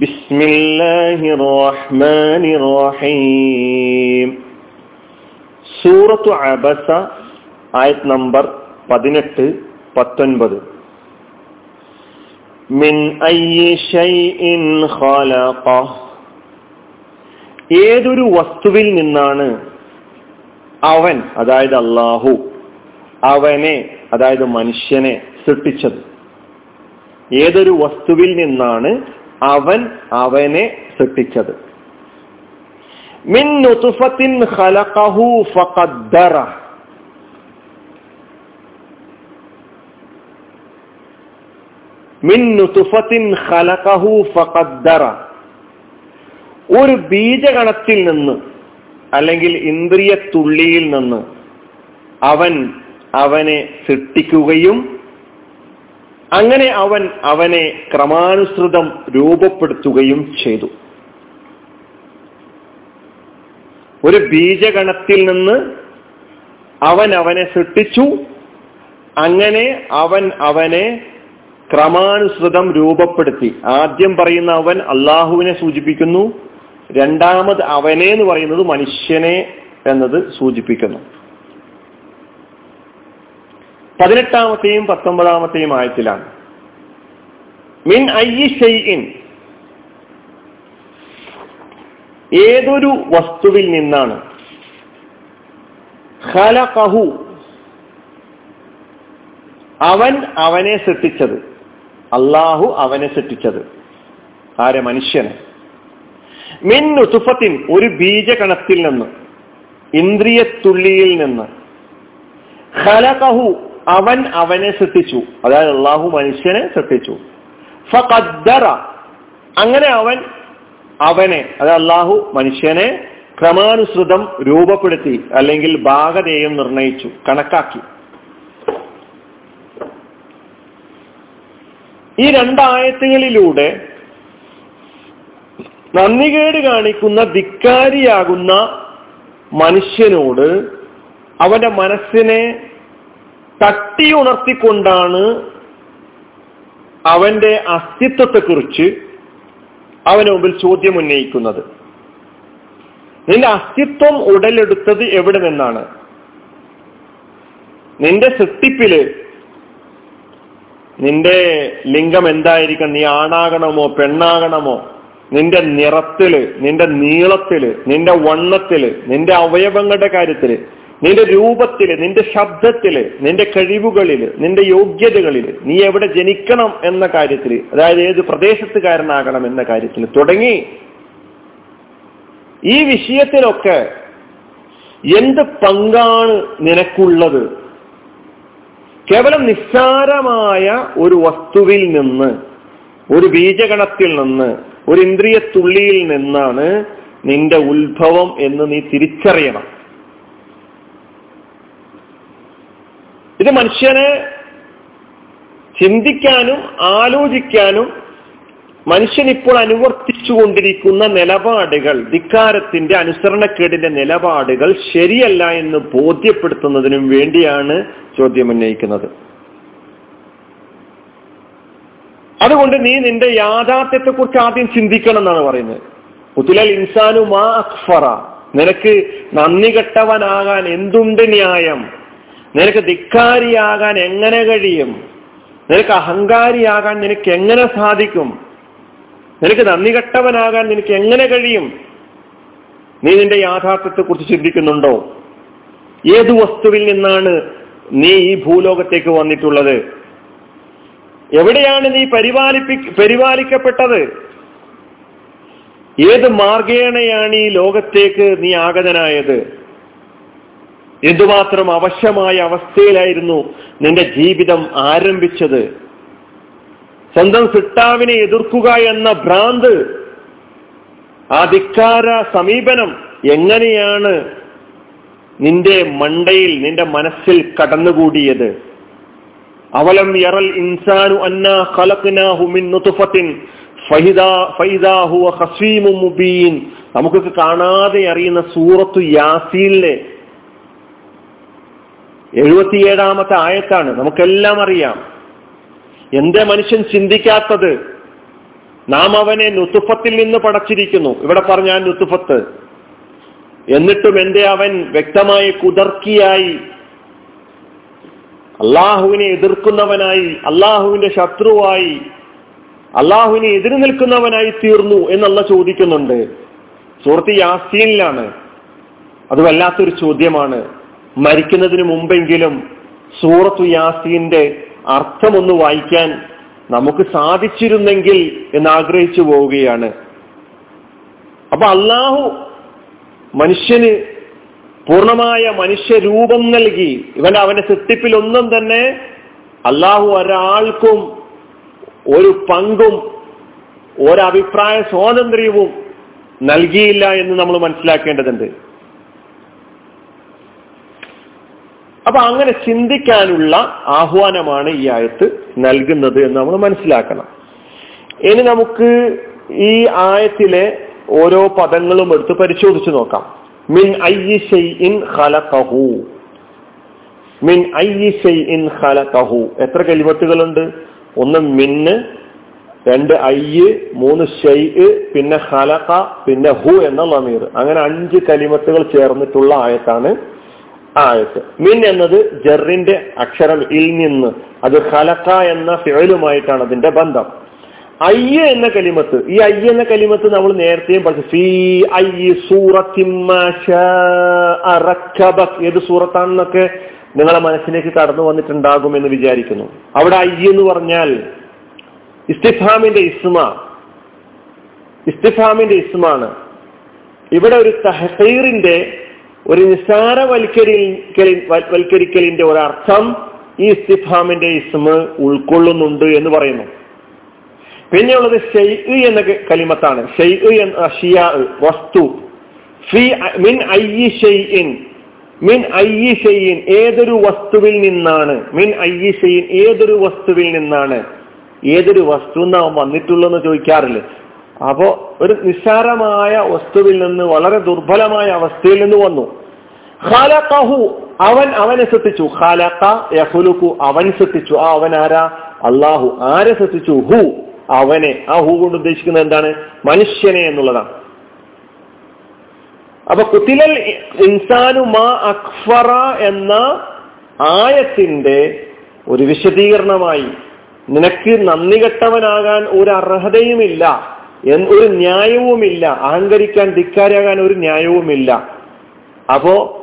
بسم الله الرحمن الرحيم സൂറത്തു അബസ ആയത് നമ്പർ പതിനെട്ട് പത്തൊൻപത് മിൻ ഷൈഇൻ ഖലഖഹ് ഏതൊരു വസ്തുവിൽ നിന്നാണ് അവൻ അതായത് അള്ളാഹു അവനെ അതായത് മനുഷ്യനെ സൃഷ്ടിച്ചത് ഏതൊരു വസ്തുവിൽ നിന്നാണ് അവൻ അവനെ സൃഷ്ടിച്ചത്. മിൻ ഫഖദ്ദറ. മിൻ ഫഖദ്ദറ. ഒരു ബീജഗണത്തിൽ നിന്ന് അല്ലെങ്കിൽ ഇന്ദ്രിയ തുള്ളിയിൽ നിന്ന് അവൻ അവനെ സൃഷ്ടിക്കുകയും അങ്ങനെ അവൻ അവനെ ക്രമാനുസൃതം രൂപപ്പെടുത്തുകയും ചെയ്തു. ഒരു ബീജഗണത്തിൽ നിന്ന് അവൻ അവനെ സൃഷ്ടിച്ചു. അങ്ങനെ അവൻ അവനെ ക്രമാനുസൃതം രൂപപ്പെടുത്തി. ആദ്യം പറയുന്ന അവൻ അള്ളാഹുവിനെ സൂചിപ്പിക്കുന്നു. രണ്ടാമത് അവനെ എന്ന് പറയുന്നത് മനുഷ്യനെ എന്നത് സൂചിപ്പിക്കുന്നു. പതിനെട്ടാമത്തെയും പത്തൊമ്പതാമത്തെയും ആയത്തിലാണ്. മിൻ ഐ ഷെയ്ഇൻ. ഏതൊരു വസ്തുവിൽ നിന്നാണ് ഖലഖഹു അവൻ അവനെ സൃഷ്ടിച്ചത്. അള്ളാഹു അവനെ സൃഷ്ടിച്ചത്. ആരെ മനുഷ്യന്. മിൻ ഉസുഫത്തിൻ ഒരു ബീജകണത്തിൽ നിന്ന് ഇന്ദ്രിയത്തുള്ളിയിൽ നിന്ന്. ഖലഖഹു അവൻ അവനെ സൃഷ്ടിച്ചു അതായത് അള്ളാഹു മനുഷ്യനെ സൃഷ്ടിച്ചു ഫഖദ്ദറ. അങ്ങനെ അവൻ അവനെ അതായത് അള്ളാഹു മനുഷ്യനെ ക്രമാനുസൃതം രൂപപ്പെടുത്തി അല്ലെങ്കിൽ ഭാഗതേയം നിർണയിച്ചു കണക്കാക്കി. ഈ രണ്ടായത്തുകളിലൂടെ നന്ദികേട് കാണിക്കുന്ന ധിക്കാരിയാകുന്ന മനുഷ്യനോട് അവന്റെ മനസ്സിനെ തട്ടി ഉണർത്തിക്കൊണ്ടാണ് അവന്റെ അസ്തിത്വത്തെക്കുറിച്ച് അവന് മുമ്പിൽ ചോദ്യം ഉന്നയിക്കുന്നത്. നിന്റെ അസ്തിത്വം ഉടലെടുത്തത് എവിടെ നിന്നാണ്? നിന്റെ സൃഷ്ടിപ്പിൽ നിന്റെ ലിംഗം എന്തായിരിക്കണം? നീ ആണാകണമോ പെണ്ണാകണമോ? നിന്റെ നിറത്തിൽ നിന്റെ നീളത്തിൽ നിന്റെ വണ്ണത്തിൽ നിന്റെ അവയവങ്ങളുടെ കാര്യത്തിൽ നിന്റെ രൂപത്തിൽ നിന്റെ ശബ്ദത്തിൽ നിന്റെ കഴിവുകളിൽ നിന്റെ യോഗ്യതകളിൽ നീ എവിടെ ജനിക്കണം എന്ന കാര്യത്തിൽ അതായത് ഏത് പ്രദേശത്തുകാരനാകണം എന്ന കാര്യത്തിൽ തുടങ്ങി. ഈ വിഷയത്തിലൊക്കെ എന്ത് പങ്കാണ് നിനക്കുള്ളത്? കേവലം നിസ്സാരമായ ഒരു വസ്തുവിൽ നിന്ന് ഒരു ബീജഗണത്തിൽ നിന്ന് ഒരു ഇന്ദ്രിയ തുള്ളിയിൽ നിന്നാണ് നിന്റെ ഉത്ഭവം എന്ന് നീ തിരിച്ചറിയണം. ഇത് മനുഷ്യനെ ചിന്തിക്കാനും ആലോചിക്കാനും മനുഷ്യൻ ഇപ്പോൾ അനുവർത്തിച്ചുകൊണ്ടിരിക്കുന്ന നിലപാടുകൾ ധിക്കാരത്തിന്റെ അനുസരണക്കേടിന്റെ നിലപാടുകൾ ശരിയല്ല എന്ന് ബോധ്യപ്പെടുത്തുന്നതിനും വേണ്ടിയാണ് ചോദ്യം ഉന്നയിക്കുന്നത്. അതുകൊണ്ട് നീ നിന്റെ യാഥാർത്ഥ്യത്തെ കുറിച്ച് ആദ്യം ചിന്തിക്കണം എന്നാണ് പറയുന്നത്. പുതുലൽ ഇൻസാനു മാ അക്ഫറ. നിനക്ക് നന്ദി കെട്ടവനാകാൻ എന്തുണ്ട് ന്യായം? നിനക്ക് ധിക്കാരിയാകാൻ എങ്ങനെ കഴിയും? നിനക്ക് അഹങ്കാരിയാകാൻ നിനക്ക് എങ്ങനെ സാധിക്കും? നിനക്ക് നന്ദി കെട്ടവനാകാൻ നിനക്ക് എങ്ങനെ കഴിയും? നീ നിന്റെ യാഥാർത്ഥ്യത്തെ കുറിച്ച് ചിന്തിക്കുന്നുണ്ടോ? ഏത് വസ്തുവിൽ നിന്നാണ് നീ ഈ ഭൂലോകത്തേക്ക് വന്നിട്ടുള്ളത്? എവിടെയാണ് നീ പരിപാലിപ്പി പരിപാലിക്കപ്പെട്ടത്? ഏത് മാർഗേണയാണ് ഈ ലോകത്തേക്ക് നീ ആഗതനായത്? എന്തുമാത്രം അവശ്യമായ അവസ്ഥയിലായിരുന്നു നിന്റെ ജീവിതം ആരംഭിച്ചത്? സ്വന്തം സിട്ടാവിനെ എതിർക്കുക എന്ന ഭ്രാന്ത് ആ ധിക്കാര സമീപനം എങ്ങനെയാണ് നിന്റെ മണ്ടയിൽ നിന്റെ മനസ്സിൽ കടന്നുകൂടിയത്? അവലം യറൽ ഇൻസാനു അന്നാ ഖലഖ്നാഹു മിൻ ഫൈദാ ഹുവ മുബീൻ. നമുക്കൊക്കെ കാണാതെ അറിയുന്ന സൂറത്തു യാസീനിലെ എഴുപത്തിയേഴാമത്തെ ആയത്താണ്. നമുക്കെല്ലാം അറിയാം. എന്തേ മനുഷ്യൻ ചിന്തിക്കാത്തത്? നാം അവനെ നുത്തുഫത്തിൽ നിന്ന് പടച്ചിരിക്കുന്നു. ഇവിടെ പറഞ്ഞ നുത്തുഫത്ത് എന്നിട്ടും എന്റെ അവൻ വ്യക്തമായി കുതർക്കിയായി. അള്ളാഹുവിനെ എതിർക്കുന്നവനായി അള്ളാഹുവിന്റെ ശത്രുവായി അള്ളാഹുവിനെ എതിര് നിൽക്കുന്നവനായി തീർന്നു എന്നുള്ള ചോദിക്കുന്നുണ്ട്. സുഹൃത്ത് യാസീനിലാണ്. അത് വല്ലാത്തൊരു ചോദ്യമാണ്. മരിക്കുന്നതിന് മുമ്പെങ്കിലും സൂറത്തു യാസീന്റെ അർത്ഥമൊന്ന് വായിക്കാൻ നമുക്ക് സാധിച്ചിരുന്നെങ്കിൽ എന്ന് ആഗ്രഹിച്ചു പോവുകയാണ്. അപ്പൊ അള്ളാഹു മനുഷ്യന് പൂർണമായ മനുഷ്യരൂപം നൽകി. ഇവൻ അവന്റെ സൃഷ്ടിപ്പിൽ ഒന്നും തന്നെ അള്ളാഹു ഒരാൾക്കും ഒരു പങ്കും ഒരഭിപ്രായ സ്വാതന്ത്ര്യവും നൽകിയില്ല എന്ന് നമ്മൾ മനസ്സിലാക്കേണ്ടതുണ്ട്. അപ്പൊ അങ്ങനെ ചിന്തിക്കാനുള്ള ആഹ്വാനമാണ് ഈ ആയത്ത് നൽകുന്നത് എന്ന് നമ്മൾ മനസ്സിലാക്കണം. ഇനി നമുക്ക് ഈ ആയത്തിലെ ഓരോ പദങ്ങളും എടുത്ത് പരിശോധിച്ചു നോക്കാം. മിൻ ഐൻ ഖലഖഹു. മിൻ ഐൻ ഖലഖഹു. എത്ര കലിമത്തുകളുണ്ട് ഒന്ന് മിന്ന് രണ്ട് ഐ മൂന്ന് ഷെയ് പിന്നെ ഖലഖ പിന്നെ ഹു എന്ന ലമീർ. അങ്ങനെ അഞ്ച് കലിമത്തുകൾ ചേർന്നിട്ടുള്ള ആയത്താണ് ആയത്ത് മിൻ എന്നത് ജറിന്റെ അക്ഷരം ഇൽ നിന്ന്. അത് ഖലക്ക എന്ന ഫിഴലുമായിട്ടാണ് അതിന്റെ ബന്ധം. അയ്യ എന്ന കലിമത്ത്. ഈ അയ്യ എന്ന കലിമത്ത് നമ്മൾ നേരത്തെയും പഠിച്ചു. ഫീ അയ്യ ഏത് സൂറത്താണെന്നൊക്കെ നിങ്ങളെ മനസ്സിലേക്ക് കടന്നു വന്നിട്ടുണ്ടാകും എന്ന് വിചാരിക്കുന്നു. അവിടെ അയ്യ എന്ന് പറഞ്ഞാൽ ഇസ്തിഫാമിന്റെ ഇസ്മ. ഇസ്തിഫാമിന്റെ ഇസ്മാണ് ഇവിടെ ഒരു തഹസീറിന്റെ ഒരു നിസ്സാരവൽക്കരിക്കലിന്റെ ഒരർത്ഥം ഈ ഇസ്തിഫാമിന്റെ ഇസ്മ ഉൾക്കൊള്ളുന്നുണ്ട് എന്ന് പറയുന്നു. പിന്നെയുള്ളത് ഷെയ് എന്ന കലിമത്താണ്. ഷെയ് ഷിയ വസ്തു. മിൻ ഐ മിൻ ഐ ഷെയ്യിൻ ഏതൊരു വസ്തുവിൽ നിന്നാണ്? മിൻ ഐ ഷെയ്യിൻ ഏതൊരു വസ്തുവിൽ നിന്നാണ്? ഏതൊരു വസ്തു നാം വന്നിട്ടുള്ളെന്ന് ചോദിക്കാറില്ലേ? അപ്പോ ഒരു നിസ്സാരമായ വസ്തുവിൽ നിന്ന് വളരെ ദുർബലമായ അവസ്ഥയിൽ നിന്ന് വന്നു. ഖലഖഹു അവൻ അവനെ സൃഷ്ടിച്ചു ഖലഖ അവൻ സൃഷ്ടിച്ചു ആ അവൻ ആരാ? അള്ളാഹു ആരെ സൃഷ്ടിച്ചു ഹു. അവനെ. ആ ഹു കൊണ്ട് ഉദ്ദേശിക്കുന്നത് എന്താണ്? മനുഷ്യനെ എന്നുള്ളതാണ്. അപ്പൊ കുത്തിലൽ ഇൻസാനു മാ അക്ഫറ എന്ന ആയത്തിന്റെ ഒരു വിശദീകരണമായി നിനക്ക് നന്ദി കെട്ടവനാകാൻ ഒരു അർഹതയുമില്ല. ഒരു ന്യായവുമില്ല. അഹങ്കരിക്കാൻ ധിക്കാരാകാൻ ഒരു ന്യായവുമില്ല. അപ്പോ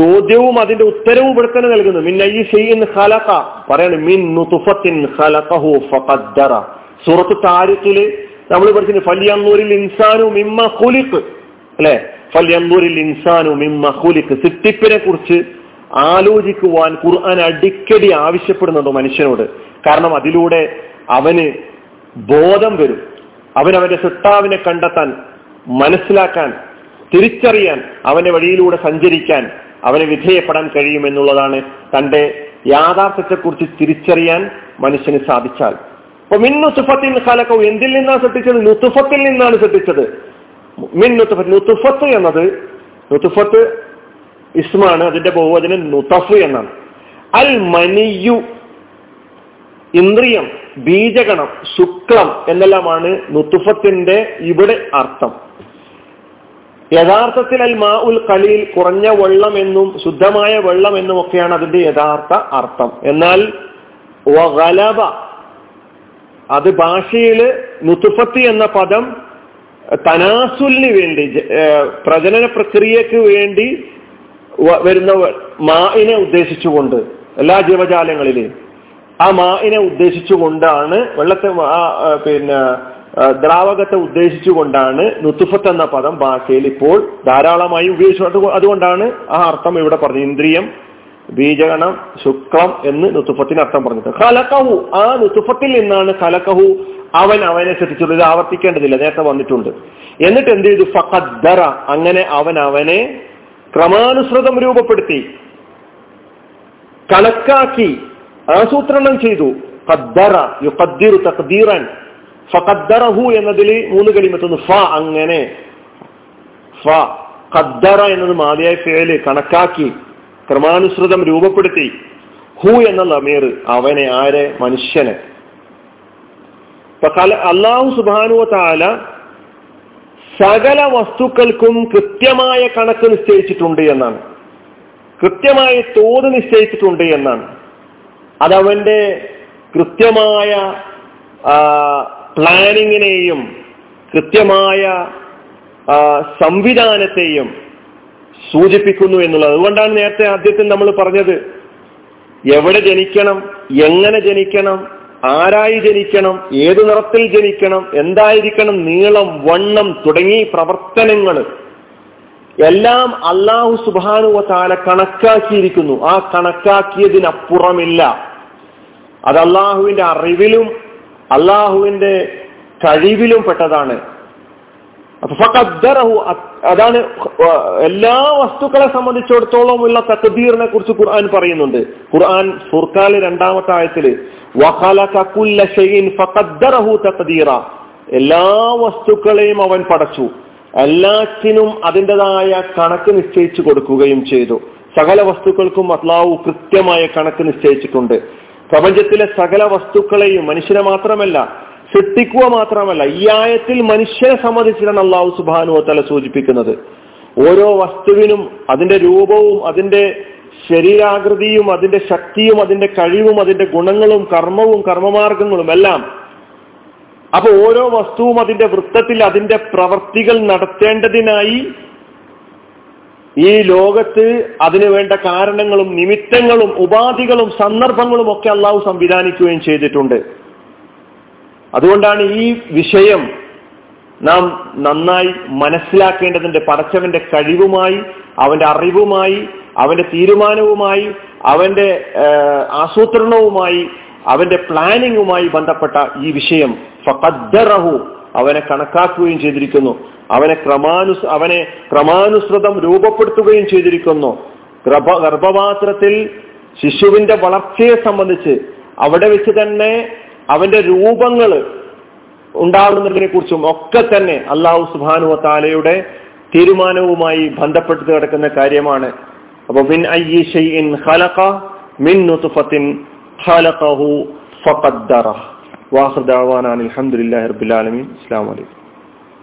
ചോദ്യവും അതിന്റെ ഉത്തരവും ഇവിടെ തന്നെ നൽകുന്നു. മിൻ ഖലഖ. പറയാണ് മിൻ നുതുഫത്തിൻ ഖലഖഹു ഫഖദ്ദറ. സൂറത്ത് താരിഖിൽ നമ്മൾ പഠിച്ചിട്ടുണ്ട് ഫല്യന്നൂരിൽ ഇൻസാനു മിമ്മ ഖുലിഖ്. അല്ലെ? ഫല്യന്നൂരിൽ ഇൻസാനു മിമ്മ ഖുലിഖ്. സിട്ടിപ്പിനെ കുറിച്ച് ആലോചിക്കുവാൻ ഖുർആൻ അടിക്കടി ആവശ്യപ്പെടുന്നുണ്ട് മനുഷ്യനോട്. കാരണം അതിലൂടെ അവന് ബോധം വരും. അവൻ അവന്റെ സിട്ടാവിനെ കണ്ടെത്താൻ മനസ്സിലാക്കാൻ തിരിച്ചറിയാൻ അവന്റെ വഴിയിലൂടെ സഞ്ചരിക്കാൻ അവന് വിധേയപ്പെടാൻ കഴിയുമെന്നുള്ളതാണ് തന്റെ യാഥാർത്ഥ്യത്തെക്കുറിച്ച് തിരിച്ചറിയാൻ മനുഷ്യന് സാധിച്ചാൽ. അപ്പൊ മിൻ നുത്തുഫത്തിൻ ഖലക്കു എന്തിൽ നിന്നാണ് സൃഷ്ടിച്ചത്? നുത്തുഫത്തിൽ നിന്നാണ് സൃഷ്ടിച്ചത്. മിൻ നുത്തുഫത്ത് നുത്തുഫത്ത് എന്നത് നുത്തുഫത്ത് ഇസ്മാണ് അതിന്റെ ബഹുവചനം നുതഫ് എന്നാണ്. അൽ മനിയു ഇന്ദ്രിയം ബീജഗണം ശുക്ലം എന്നെല്ലാമാണ് നുത്തുഫത്തിന്റെ ഇവിടെ അർത്ഥം. യഥാർത്ഥത്തിൽ അൽ മാ ഉൽ കളിയിൽ കുറഞ്ഞ വെള്ളം എന്നും ശുദ്ധമായ വെള്ളം എന്നും ഒക്കെയാണ് അതിന്റെ യഥാർത്ഥ അർത്ഥം. എന്നാൽ വഗലബ അത് ഭാഷയിൽ നുത്തുഫത്ത് എന്ന പദം തനാസുലിന് വേണ്ടി പ്രജനന പ്രക്രിയക്ക് വേണ്ടി വരുന്ന മാഇനെ ഉദ്ദേശിച്ചുകൊണ്ട് എല്ലാ ജീവജാലങ്ങളിലെയും. ആ മാഇനെ ഉദ്ദേശിച്ചുകൊണ്ടാണ് വെള്ളത്തെ പിന്നെ ദ്രാവകത്തെ ഉദ്ദേശിച്ചുകൊണ്ടാണ് നുത്തുഫത്ത് എന്ന പദം ഭാഷയിൽ ഇപ്പോൾ ധാരാളമായി ഉപയോഗിച്ചു. അതുകൊണ്ടാണ് ആ അർത്ഥം ഇവിടെ പറഞ്ഞു ഇന്ദ്രിയം ബീജഗണം ശുക്ലം എന്ന് നുത്തുഫത്തിന് അർത്ഥം പറഞ്ഞത്. ഖലക്കഹു ആ നുത്തുഫത്തിൽ നിന്നാണ് ഖലക്കഹു അവൻ അവനെ ഇത് ആവർത്തിക്കേണ്ടതില്ല. നേരത്തെ വന്നിട്ടുണ്ട്. എന്നിട്ട് എന്ത് ചെയ്തു? ഫഖദ്ദറ അങ്ങനെ അവൻ അവനെ ക്രമാനുസൃതം രൂപപ്പെടുത്തി. കണക്കാക്കി. ആസൂത്രണം ചെയ്തു. ഖദ്ദറ യുഖദ്ദിറു തഖ്ദീറൻ. ഫഖദ്ദറഹു എന്നതിൽ മൂന്ന് കലിമത്തുന്നു ഫ അങ്ങനെ. ഫ ഖദ്ദറ എന്നത് മാതിയായ ഫേൽ കണക്കാക്കി ക്രമാനുസൃതം രൂപപ്പെടുത്തി. ഹു എന്ന ലമീർ അവനെ ആരെ? മനുഷ്യനെ. അള്ളാഹു സുബാനുവ താല സകല വസ്തുക്കൾക്കും കൃത്യമായ കണക്ക് നിശ്ചയിച്ചിട്ടുണ്ട് എന്നാണ്. കൃത്യമായ തോത് നിശ്ചയിച്ചിട്ടുണ്ട് എന്നാണ്. അതവന്റെ കൃത്യമായ പ്ലാനിങ്ങിനെയും കൃത്യമായ സംവിധാനത്തെയും സൂചിപ്പിക്കുന്നു എന്നുള്ളത്. അതുകൊണ്ടാണ് നേരത്തെ ആദ്യത്തിൽ നമ്മൾ പറഞ്ഞത് എവിടെ ജനിക്കണം എങ്ങനെ ജനിക്കണം ആരായി ജനിക്കണം ഏത് നിറത്തിൽ ജനിക്കണം എന്തായിരിക്കണം നീളം വണ്ണം തുടങ്ങി പ്രവർത്തനങ്ങൾ എല്ലാം അള്ളാഹു സുബാനുവ താല കണക്കാക്കിയിരിക്കുന്നു. ആ കണക്കാക്കിയതിനപ്പുറമില്ല. അത് അള്ളാഹുവിന്റെ അറിവിലും അള്ളാഹുവിന്റെ കഴിവിലും പെട്ടതാണ്. അതാണ് എല്ലാ വസ്തുക്കളെ സംബന്ധിച്ചിടത്തോളം ഉള്ള തക്തീറിനെ കുറിച്ച് ഖുർആൻ പറയുന്നുണ്ട്. ഖുർആൻ ഫുർഖാൽ രണ്ടാമത്തെ ആയത്തിൽ എല്ലാ വസ്തുക്കളെയും അവൻ പടച്ചു. എല്ലാറ്റിനും അതിന്റെതായ കണക്ക് നിശ്ചയിച്ചു കൊടുക്കുകയും ചെയ്തു. സകല വസ്തുക്കൾക്കും അള്ളാഹു കൃത്യമായ കണക്ക് നിശ്ചയിച്ചിട്ടുണ്ട്. പ്രപഞ്ചത്തിലെ സകല വസ്തുക്കളെയും മനുഷ്യനെ മാത്രമല്ല സൃഷ്ടിക്കുക മാത്രമല്ല ഈ ആയത്തിൽ മനുഷ്യനെ സംബന്ധിച്ചിട്ടാണ് അള്ളാഹു സുബാനു തല സൂചിപ്പിക്കുന്നത്. ഓരോ വസ്തുവിനും അതിന്റെ രൂപവും അതിന്റെ ശരീരാകൃതിയും അതിന്റെ ശക്തിയും അതിന്റെ കഴിവും അതിന്റെ ഗുണങ്ങളും കർമ്മവും കർമ്മമാർഗങ്ങളും എല്ലാം. അപ്പൊ ഓരോ വസ്തുവും അതിന്റെ വൃത്തത്തിൽ അതിന്റെ പ്രവർത്തികൾ നടത്തേണ്ടതിനായി ഈ ലോകത്ത് അതിനു വേണ്ട കാരണങ്ങളും നിമിത്തങ്ങളും ഉപാധികളും സന്ദർഭങ്ങളും ഒക്കെ അള്ളാഹു സംവിധാനിക്കുകയും ചെയ്തിട്ടുണ്ട്. അതുകൊണ്ടാണ് ഈ വിഷയം നാം നന്നായി മനസ്സിലാക്കേണ്ടതിന്റെ പടച്ചവന്റെ കഴിവുമായി അവന്റെ അറിവുമായി അവന്റെ തീരുമാനവുമായി അവന്റെ ആസൂത്രണവുമായി അവന്റെ പ്ലാനിങ്ങുമായി ബന്ധപ്പെട്ട ഈ വിഷയം. ഫഖദ്ദറഹു അവനെ കണക്കാക്കുകയും ചെയ്തിരിക്കുന്നു. അവനെ ക്രമാനു അവനെ ക്രമാനുസൃതം രൂപപ്പെടുത്തുകയും ചെയ്തിരിക്കുന്നു. ഗർഭ ഗർഭപാത്രത്തിൽ ശിശുവിന്റെ വളർച്ചയെ സംബന്ധിച്ച് അവിടെ വെച്ച് തന്നെ അവന്റെ രൂപങ്ങൾ ഉണ്ടാകുന്നതിനെ കുറിച്ചും ഒക്കെ തന്നെ അള്ളാഹു സുബാനു താലയുടെ തീരുമാനവുമായി ബന്ധപ്പെട്ട് കിടക്കുന്ന കാര്യമാണ്. അപ്പൊ മിൻ ഐ ഖലഖ മിൻ നുത്ഫത്തിൻ وآخر دعوانا أن الحمد لله رب العالمين. السلام عليكم.